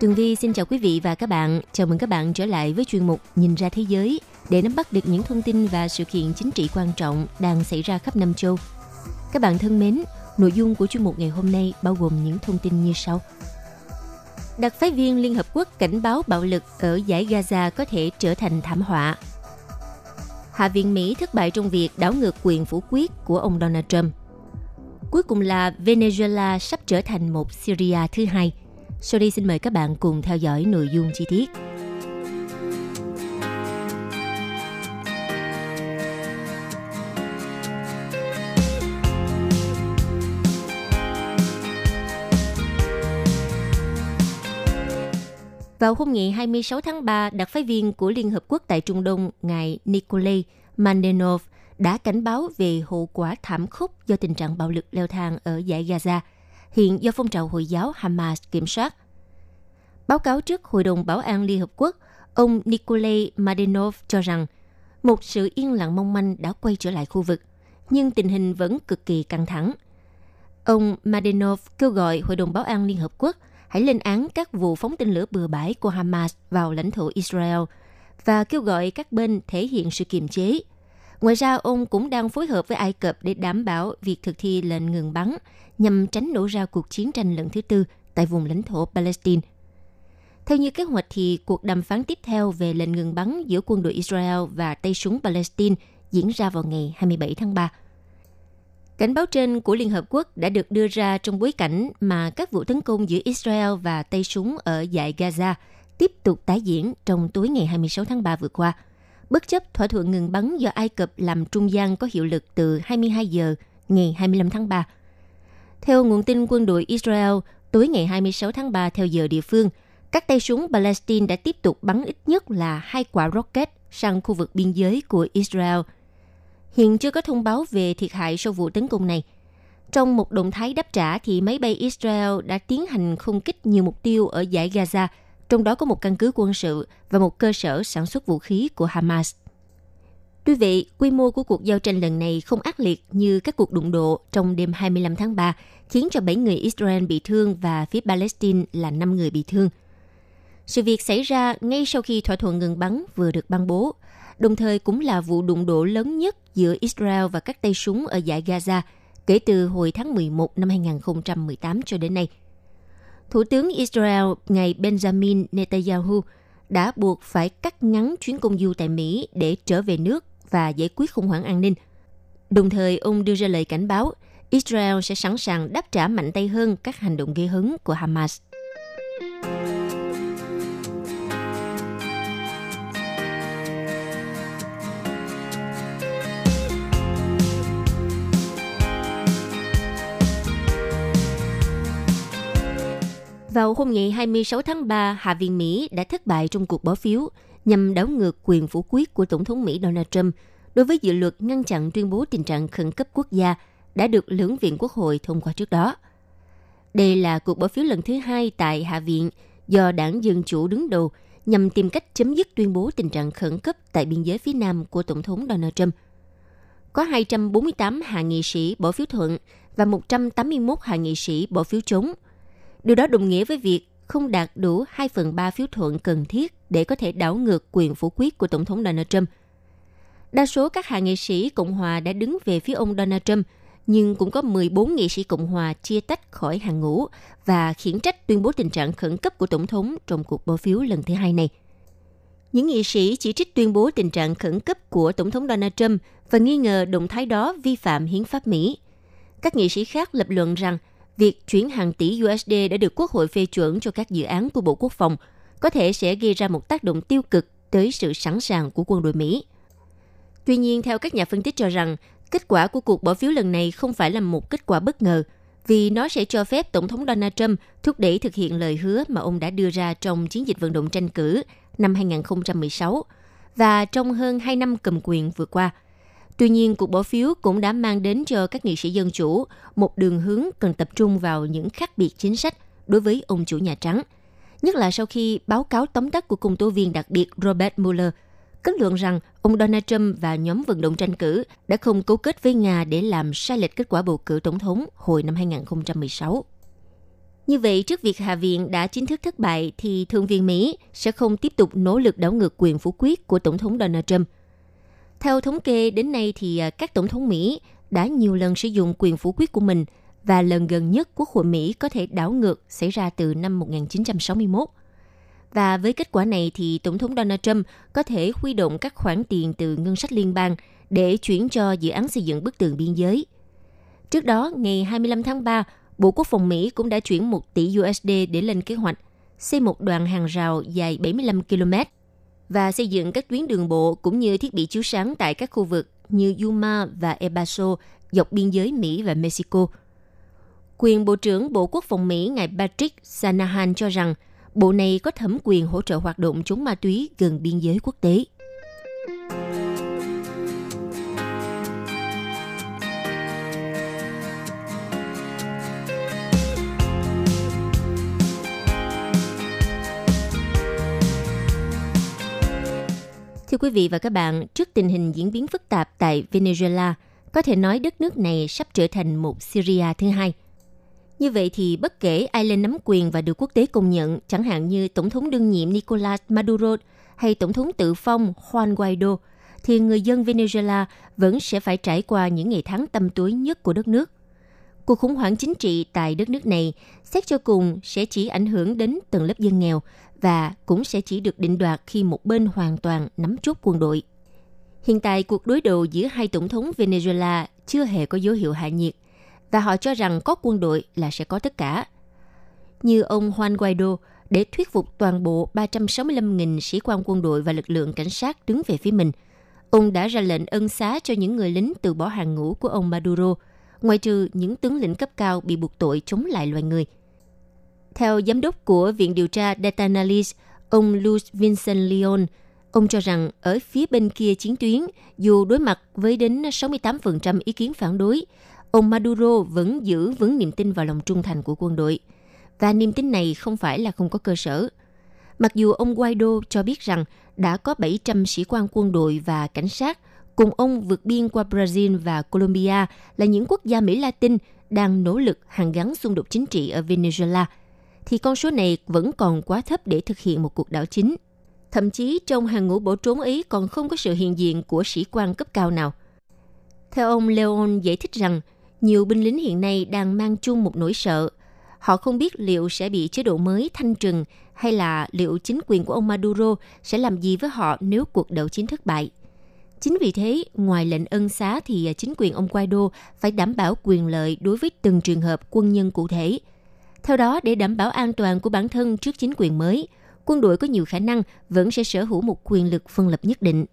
Tường Vi xin chào quý vị và các bạn. Chào mừng các bạn trở lại với chuyên mục Nhìn ra thế giới để nắm bắt được những thông tin và sự kiện chính trị quan trọng đang xảy ra khắp năm châu. Các bạn thân mến, nội dung của chuyên mục ngày hôm nay bao gồm những thông tin như sau. Đặc phái viên Liên Hợp Quốc cảnh báo bạo lực ở giải Gaza có thể trở thành thảm họa. Hạ viện Mỹ thất bại trong việc đảo ngược quyền phủ quyết của ông Donald Trump. Cuối cùng là Venezuela sắp trở thành một Syria thứ hai – sau đây xin mời các bạn cùng theo dõi nội dung chi tiết. Vào hôm ngày 26 tháng 3, đặc phái viên của Liên Hợp Quốc tại Trung Đông, ngài Nikolai Mandenov đã cảnh báo về hậu quả thảm khốc do tình trạng bạo lực leo thang ở giải Gaza – hiện do phong trào Hồi giáo Hamas kiểm soát. Báo cáo trước Hội đồng Bảo an Liên Hợp Quốc, ông Nikolai Madenov cho rằng một sự yên lặng mong manh đã quay trở lại khu vực, nhưng tình hình vẫn cực kỳ căng thẳng. Ông Madenov kêu gọi Hội đồng Bảo an Liên Hợp Quốc hãy lên án các vụ phóng tên lửa bừa bãi của Hamas vào lãnh thổ Israel và kêu gọi các bên thể hiện sự kiềm chế. Ngoài ra, ông cũng đang phối hợp với Ai Cập để đảm bảo việc thực thi lệnh ngừng bắn nhằm tránh nổ ra cuộc chiến tranh lần thứ tư tại vùng lãnh thổ Palestine. Theo như kế hoạch thì cuộc đàm phán tiếp theo về lệnh ngừng bắn giữa quân đội Israel và tay súng Palestine diễn ra vào ngày 27 tháng 3. Cảnh báo trên của Liên Hợp Quốc đã được đưa ra trong bối cảnh mà các vụ tấn công giữa Israel và tay súng ở dải Gaza tiếp tục tái diễn trong tối ngày 26 tháng 3 vừa qua. Bất chấp thỏa thuận ngừng bắn do Ai Cập làm trung gian có hiệu lực từ 22 giờ ngày 25 tháng 3 theo nguồn tin quân đội Israel, tối ngày 26 tháng 3 theo giờ địa phương, các tay súng Palestine đã tiếp tục bắn ít nhất là hai quả rocket sang khu vực biên giới của Israel. Hiện chưa có thông báo về thiệt hại sau vụ tấn công này. Trong một động thái đáp trả thì máy bay Israel đã tiến hành không kích nhiều mục tiêu ở giải Gaza, trong đó có một căn cứ quân sự và một cơ sở sản xuất vũ khí của Hamas. Tuy vậy, quy mô của cuộc giao tranh lần này không ác liệt như các cuộc đụng độ trong đêm 25 tháng 3, khiến cho 7 người Israel bị thương và phía Palestine là 5 người bị thương. Sự việc xảy ra ngay sau khi thỏa thuận ngừng bắn vừa được ban bố, đồng thời cũng là vụ đụng độ lớn nhất giữa Israel và các tay súng ở giải Gaza kể từ hồi tháng 11 năm 2018 cho đến nay. Thủ tướng Israel, ngài Benjamin Netanyahu, đã buộc phải cắt ngắn chuyến công du tại Mỹ để trở về nước và giải quyết khủng hoảng an ninh. Đồng thời, ông đưa ra lời cảnh báo Israel sẽ sẵn sàng đáp trả mạnh tay hơn các hành động gây hấn của Hamas. Vào hôm ngày 26 tháng 3, Hạ viện Mỹ đã thất bại trong cuộc bỏ phiếu nhằm đảo ngược quyền phủ quyết của Tổng thống Mỹ Donald Trump đối với dự luật ngăn chặn tuyên bố tình trạng khẩn cấp quốc gia đã được lưỡng viện quốc hội thông qua trước đó. Đây là cuộc bỏ phiếu lần thứ hai tại Hạ viện do đảng Dân Chủ đứng đầu nhằm tìm cách chấm dứt tuyên bố tình trạng khẩn cấp tại biên giới phía nam của Tổng thống Donald Trump. Có 248 hạ nghị sĩ bỏ phiếu thuận và 181 hạ nghị sĩ bỏ phiếu chống. Điều đó đồng nghĩa với việc không đạt đủ 2 phần 3 phiếu thuận cần thiết để có thể đảo ngược quyền phủ quyết của Tổng thống Donald Trump. Đa số các hạ nghị sĩ Cộng hòa đã đứng về phía ông Donald Trump, nhưng cũng có 14 nghị sĩ Cộng hòa chia tách khỏi hàng ngũ và khiển trách tuyên bố tình trạng khẩn cấp của Tổng thống trong cuộc bỏ phiếu lần thứ hai này. Những nghị sĩ chỉ trích tuyên bố tình trạng khẩn cấp của Tổng thống Donald Trump và nghi ngờ động thái đó vi phạm hiến pháp Mỹ. Các nghị sĩ khác lập luận rằng việc chuyển hàng tỷ USD đã được Quốc hội phê chuẩn cho các dự án của Bộ Quốc phòng có thể sẽ gây ra một tác động tiêu cực tới sự sẵn sàng của quân đội Mỹ. Tuy nhiên, theo các nhà phân tích cho rằng, kết quả của cuộc bỏ phiếu lần này không phải là một kết quả bất ngờ, vì nó sẽ cho phép Tổng thống Donald Trump thúc đẩy thực hiện lời hứa mà ông đã đưa ra trong chiến dịch vận động tranh cử năm 2016 và trong hơn 2 năm cầm quyền vừa qua. Tuy nhiên, cuộc bỏ phiếu cũng đã mang đến cho các nghị sĩ dân chủ một đường hướng cần tập trung vào những khác biệt chính sách đối với ông chủ Nhà Trắng, nhất là sau khi báo cáo tóm tắt của công tố viên đặc biệt Robert Mueller kết luận rằng ông Donald Trump và nhóm vận động tranh cử đã không cấu kết với Nga để làm sai lệch kết quả bầu cử tổng thống hồi năm 2016. Như vậy, trước việc Hạ viện đã chính thức thất bại, thì Thượng viện Mỹ sẽ không tiếp tục nỗ lực đảo ngược quyền phủ quyết của Tổng thống Donald Trump. Theo thống kê, đến nay thì à, các Tổng thống Mỹ đã nhiều lần sử dụng quyền phủ quyết của mình và lần gần nhất Quốc hội Mỹ có thể đảo ngược xảy ra từ năm 1961. Và với kết quả này thì Tổng thống Donald Trump có thể huy động các khoản tiền từ ngân sách liên bang để chuyển cho dự án xây dựng bức tường biên giới. Trước đó, ngày 25 tháng 3, Bộ Quốc phòng Mỹ cũng đã chuyển 1 tỷ USD để lên kế hoạch xây một đoạn hàng rào dài 75 km và xây dựng các tuyến đường bộ cũng như thiết bị chiếu sáng tại các khu vực như Yuma và El dọc biên giới Mỹ và Mexico. Quyền Bộ trưởng Bộ Quốc phòng Mỹ ngài Patrick Sanahan cho rằng bộ này có thẩm quyền hỗ trợ hoạt động chống ma túy gần biên giới quốc tế. Thưa quý vị và các bạn, trước tình hình diễn biến phức tạp tại Venezuela, có thể nói đất nước này sắp trở thành một Syria thứ hai. Như vậy thì bất kể ai lên nắm quyền và được quốc tế công nhận, chẳng hạn như Tổng thống đương nhiệm Nicolas Maduro hay Tổng thống tự phong Juan Guaido, thì người dân Venezuela vẫn sẽ phải trải qua những ngày tháng tâm tối nhất của đất nước. Cuộc khủng hoảng chính trị tại đất nước này xét cho cùng sẽ chỉ ảnh hưởng đến tầng lớp dân nghèo và cũng sẽ chỉ được định đoạt khi một bên hoàn toàn nắm chốt quân đội. Hiện tại, cuộc đối đầu giữa hai tổng thống Venezuela chưa hề có dấu hiệu hạ nhiệt và họ cho rằng có quân đội là sẽ có tất cả. Như ông Juan Guaido, để thuyết phục toàn bộ 365.000 sĩ quan quân đội và lực lượng cảnh sát đứng về phía mình, ông đã ra lệnh ân xá cho những người lính từ bỏ hàng ngũ của ông Maduro, ngoại trừ những tướng lĩnh cấp cao bị buộc tội chống lại loài người – theo giám đốc của Viện Điều tra Data Analysis, ông Luis Vincent Leon, ông cho rằng ở phía bên kia chiến tuyến, dù đối mặt với đến 68% ý kiến phản đối, ông Maduro vẫn giữ vững niềm tin vào lòng trung thành của quân đội. Và niềm tin này không phải là không có cơ sở. Mặc dù ông Guaido cho biết rằng đã có 700 sĩ quan quân đội và cảnh sát cùng ông vượt biên qua Brazil và Colombia là những quốc gia Mỹ Latin đang nỗ lực hàn gắn xung đột chính trị ở Venezuela – thì con số này vẫn còn quá thấp để thực hiện một cuộc đảo chính. Thậm chí trong hàng ngũ bỏ trốn ấy còn không có sự hiện diện của sĩ quan cấp cao nào. Theo ông Leon giải thích rằng, nhiều binh lính hiện nay đang mang chung một nỗi sợ. Họ không biết liệu sẽ bị chế độ mới thanh trừng hay là liệu chính quyền của ông Maduro sẽ làm gì với họ nếu cuộc đảo chính thất bại. Chính vì thế, ngoài lệnh ân xá thì chính quyền ông Guaido phải đảm bảo quyền lợi đối với từng trường hợp quân nhân cụ thể – theo đó, để đảm bảo an toàn của bản thân trước chính quyền mới, quân đội có nhiều khả năng vẫn sẽ sở hữu một quyền lực phân lập nhất định.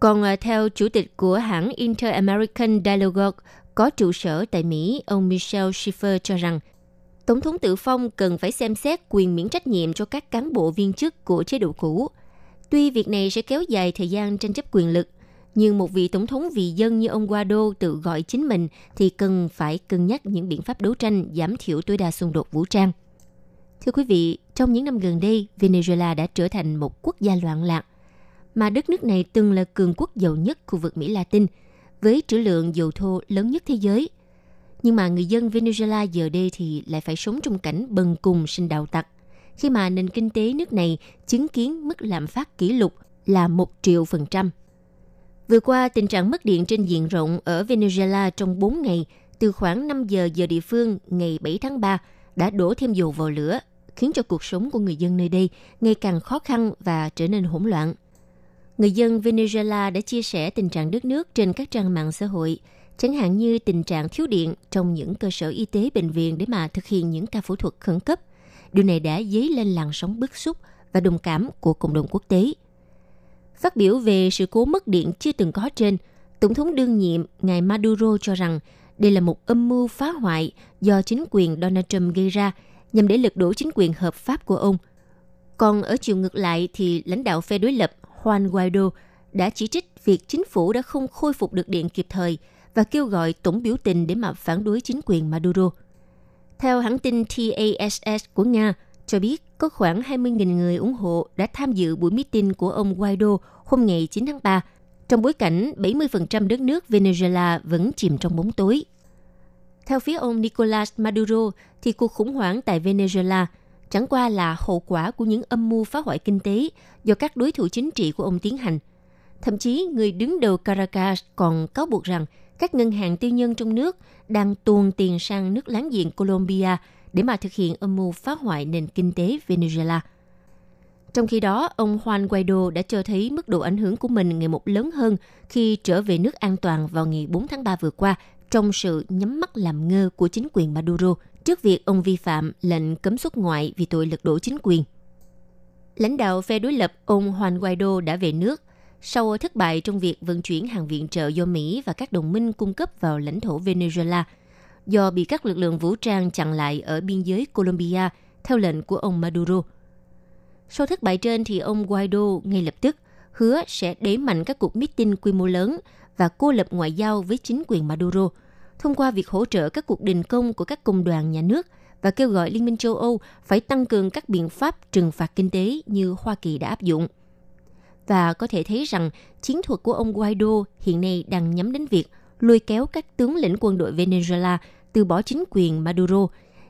Còn à, theo chủ tịch của hãng Inter-American Dialogue có trụ sở tại Mỹ, ông Michel Schiffer cho rằng Tổng thống tự phong cần phải xem xét quyền miễn trách nhiệm cho các cán bộ viên chức của chế độ cũ. Tuy việc này sẽ kéo dài thời gian tranh chấp quyền lực, nhưng một vị tổng thống vì dân như ông Guaido tự gọi chính mình thì cần phải cân nhắc những biện pháp đấu tranh giảm thiểu tối đa xung đột vũ trang. Thưa quý vị, trong những năm gần đây, Venezuela đã trở thành một quốc gia loạn lạc, mà đất nước này từng là cường quốc giàu nhất khu vực Mỹ Latin, với trữ lượng dầu thô lớn nhất thế giới. Nhưng mà người dân Venezuela giờ đây thì lại phải sống trong cảnh bần cùng sinh đạo tặc, khi mà nền kinh tế nước này chứng kiến mức lạm phát kỷ lục là 1 triệu phần trăm Vừa qua, tình trạng mất điện trên diện rộng ở Venezuela trong 4 ngày, từ khoảng 5 giờ giờ địa phương ngày 7 tháng 3, đã đổ thêm dầu vào lửa, khiến cho cuộc sống của người dân nơi đây ngày càng khó khăn và trở nên hỗn loạn. Người dân Venezuela đã chia sẻ tình trạng đất nước trên các trang mạng xã hội, chẳng hạn như tình trạng thiếu điện trong những cơ sở y tế bệnh viện để mà thực hiện những ca phẫu thuật khẩn cấp. Điều này đã dấy lên làn sóng bức xúc và đồng cảm của cộng đồng quốc tế. Phát biểu về sự cố mất điện chưa từng có trên, Tổng thống đương nhiệm ngài Maduro cho rằng đây là một âm mưu phá hoại do chính quyền Donald Trump gây ra nhằm để lật đổ chính quyền hợp pháp của ông. Còn ở chiều ngược lại thì lãnh đạo phe đối lập Juan Guaido đã chỉ trích việc chính phủ đã không khôi phục được điện kịp thời và kêu gọi tổng biểu tình để mà phản đối chính quyền Maduro. Theo hãng tin TASS của Nga, cho biết có khoảng 20.000 người ủng hộ đã tham dự buổi meeting của ông Guaido hôm ngày 9 tháng 3, trong bối cảnh 70% đất nước Venezuela vẫn chìm trong bóng tối. Theo phía ông Nicolas Maduro, thì cuộc khủng hoảng tại Venezuela chẳng qua là hậu quả của những âm mưu phá hoại kinh tế do các đối thủ chính trị của ông tiến hành. Thậm chí, người đứng đầu Caracas còn cáo buộc rằng các ngân hàng tư nhân trong nước đang tuồn tiền sang nước láng giềng Colombia để mà thực hiện âm mưu phá hoại nền kinh tế Venezuela. Trong khi đó, ông Juan Guaido đã cho thấy mức độ ảnh hưởng của mình ngày một lớn hơn khi trở về nước an toàn vào ngày 4 tháng 3 vừa qua trong sự nhắm mắt làm ngơ của chính quyền Maduro trước việc ông vi phạm lệnh cấm xuất ngoại vì tội lật đổ chính quyền. Lãnh đạo phe đối lập ông Juan Guaido đã về nước sau thất bại trong việc vận chuyển hàng viện trợ do Mỹ và các đồng minh cung cấp vào lãnh thổ Venezuela do bị các lực lượng vũ trang chặn lại ở biên giới Colombia, theo lệnh của ông Maduro. Sau thất bại trên thì ông Guaido ngay lập tức hứa sẽ đẩy mạnh các cuộc meeting quy mô lớn và cô lập ngoại giao với chính quyền Maduro thông qua việc hỗ trợ các cuộc đình công của các công đoàn nhà nước và kêu gọi Liên minh châu Âu phải tăng cường các biện pháp trừng phạt kinh tế như Hoa Kỳ đã áp dụng. Và có thể thấy rằng, chiến thuật của ông Guaido hiện nay đang nhắm đến việc lôi kéo các tướng lĩnh quân đội Venezuela từ bỏ chính quyền Maduro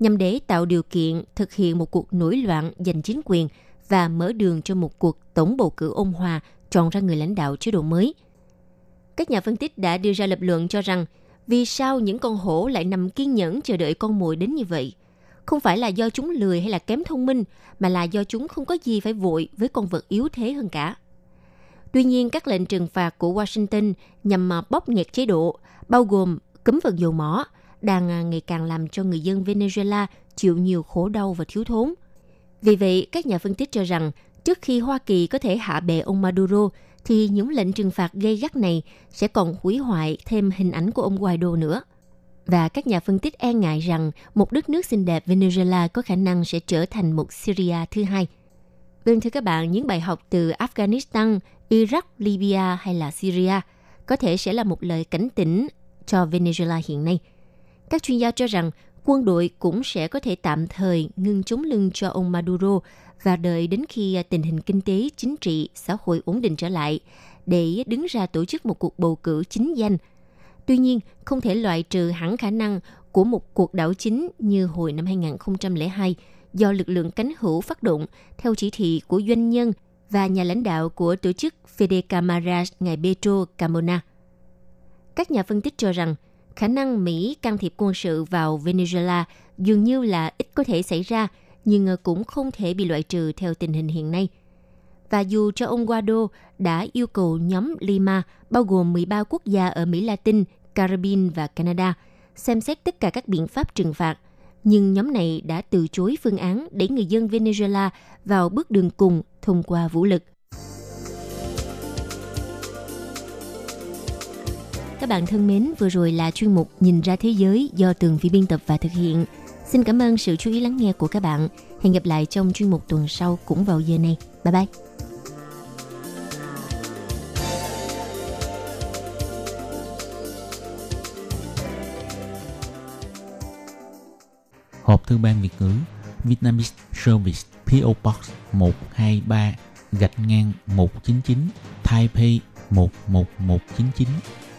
nhằm để tạo điều kiện thực hiện một cuộc nổi loạn giành chính quyền và mở đường cho một cuộc tổng bầu cử ôn hòa chọn ra người lãnh đạo chế độ mới. Các nhà phân tích đã đưa ra lập luận cho rằng vì sao những con hổ lại nằm kiên nhẫn chờ đợi con mồi đến như vậy? Không phải là do chúng lười hay là kém thông minh, mà là do chúng không có gì phải vội với con vật yếu thế hơn cả. Tuy nhiên, các lệnh trừng phạt của Washington nhằm mà bóp nghẹt chế độ, bao gồm cấm vận dầu mỏ, đang à, ngày càng làm cho người dân Venezuela chịu nhiều khổ đau và thiếu thốn. Vì vậy, các nhà phân tích cho rằng trước khi Hoa Kỳ có thể hạ bệ ông Maduro, thì những lệnh trừng phạt gây gắt này sẽ còn hủy hoại thêm hình ảnh của ông Guaido nữa. Và các nhà phân tích e ngại rằng một đất nước xinh đẹp Venezuela có khả năng sẽ trở thành một Syria thứ hai. Vâng thưa các bạn, những bài học từ Afghanistan, Iraq, Libya hay là Syria có thể sẽ là một lời cảnh tỉnh cho Venezuela hiện nay. Các chuyên gia cho rằng quân đội cũng sẽ có thể tạm thời ngừng chống lưng cho ông Maduro và đợi đến khi à, tình hình kinh tế, chính trị, xã hội ổn định trở lại để đứng ra tổ chức một cuộc bầu cử chính danh. Tuy nhiên, không thể loại trừ hẳn khả năng của một cuộc đảo chính như hồi năm 2002 do lực lượng cánh hữu phát động theo chỉ thị của doanh nhân và nhà lãnh đạo của tổ chức Fede Camaras ngài Petro Camona. Các nhà phân tích cho rằng khả năng Mỹ can thiệp quân sự vào Venezuela dường như là ít có thể xảy ra, nhưng ờ, cũng không thể bị loại trừ theo tình hình hiện nay. Và dù cho ông Guaido đã yêu cầu nhóm Lima, bao gồm 13 quốc gia ở Mỹ Latin, Caribbean và Canada, xem xét tất cả các biện pháp trừng phạt, nhưng nhóm này đã từ chối phương án để người dân Venezuela vào bước đường cùng thông qua vũ lực. Các bạn thân mến, vừa rồi là chuyên mục Nhìn ra thế giới do Tường Vi biên tập và thực hiện. Xin cảm ơn sự chú ý lắng nghe của các bạn. Hẹn gặp lại trong chuyên mục tuần sau cũng vào giờ này. Bye bye! Hộp thư ban Việt ngữ Vietnamese Service PO Box 123 gạch ngang 199 Taipei 11199